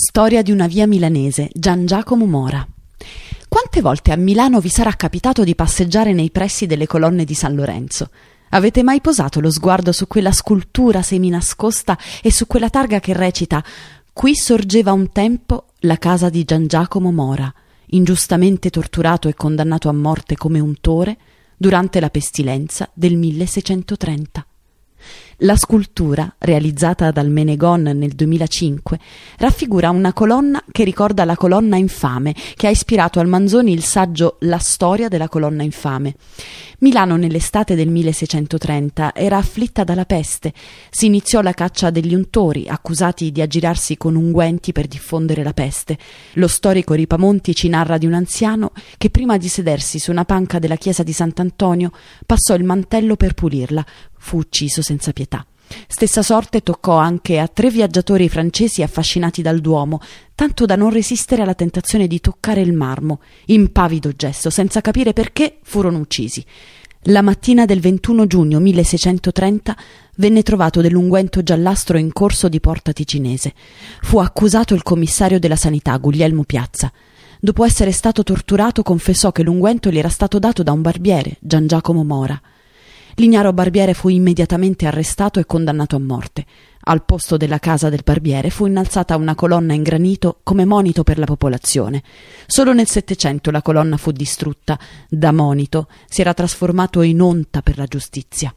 Storia di una via milanese, Gian Giacomo Mora. Quante volte a Milano vi sarà capitato di passeggiare nei pressi delle colonne di San Lorenzo? Avete mai posato lo sguardo su quella scultura seminascosta e su quella targa che recita Qui sorgeva un tempo la casa di Gian Giacomo Mora, ingiustamente torturato e condannato a morte come untore durante la pestilenza del 1630. La scultura, realizzata dal Menegon nel 2005, raffigura una colonna che ricorda la colonna infame, che ha ispirato al Manzoni il saggio La storia della colonna infame. Milano nell'estate del 1630 era afflitta dalla peste. Si iniziò la caccia degli untori, accusati di aggirarsi con unguenti per diffondere la peste. Lo storico Ripamonti ci narra di un anziano che prima di sedersi su una panca della chiesa di Sant'Antonio passò il mantello per pulirla, fu ucciso senza pietà. Stessa sorte toccò anche a tre viaggiatori francesi affascinati dal Duomo, tanto da non resistere alla tentazione di toccare il marmo. Impavido gesto, senza capire perché, furono uccisi. La mattina del 21 giugno 1630 venne trovato dell'unguento giallastro in corso di Porta Ticinese. Fu accusato il commissario della sanità, Guglielmo Piazza. Dopo essere stato torturato, confessò che l'unguento gli era stato dato da un barbiere, Gian Giacomo Mora. L'ignaro barbiere fu immediatamente arrestato e condannato a morte. Al posto della casa del barbiere fu innalzata una colonna in granito come monito per la popolazione. Solo nel Settecento la colonna fu distrutta. Da monito si era trasformato in onta per la giustizia.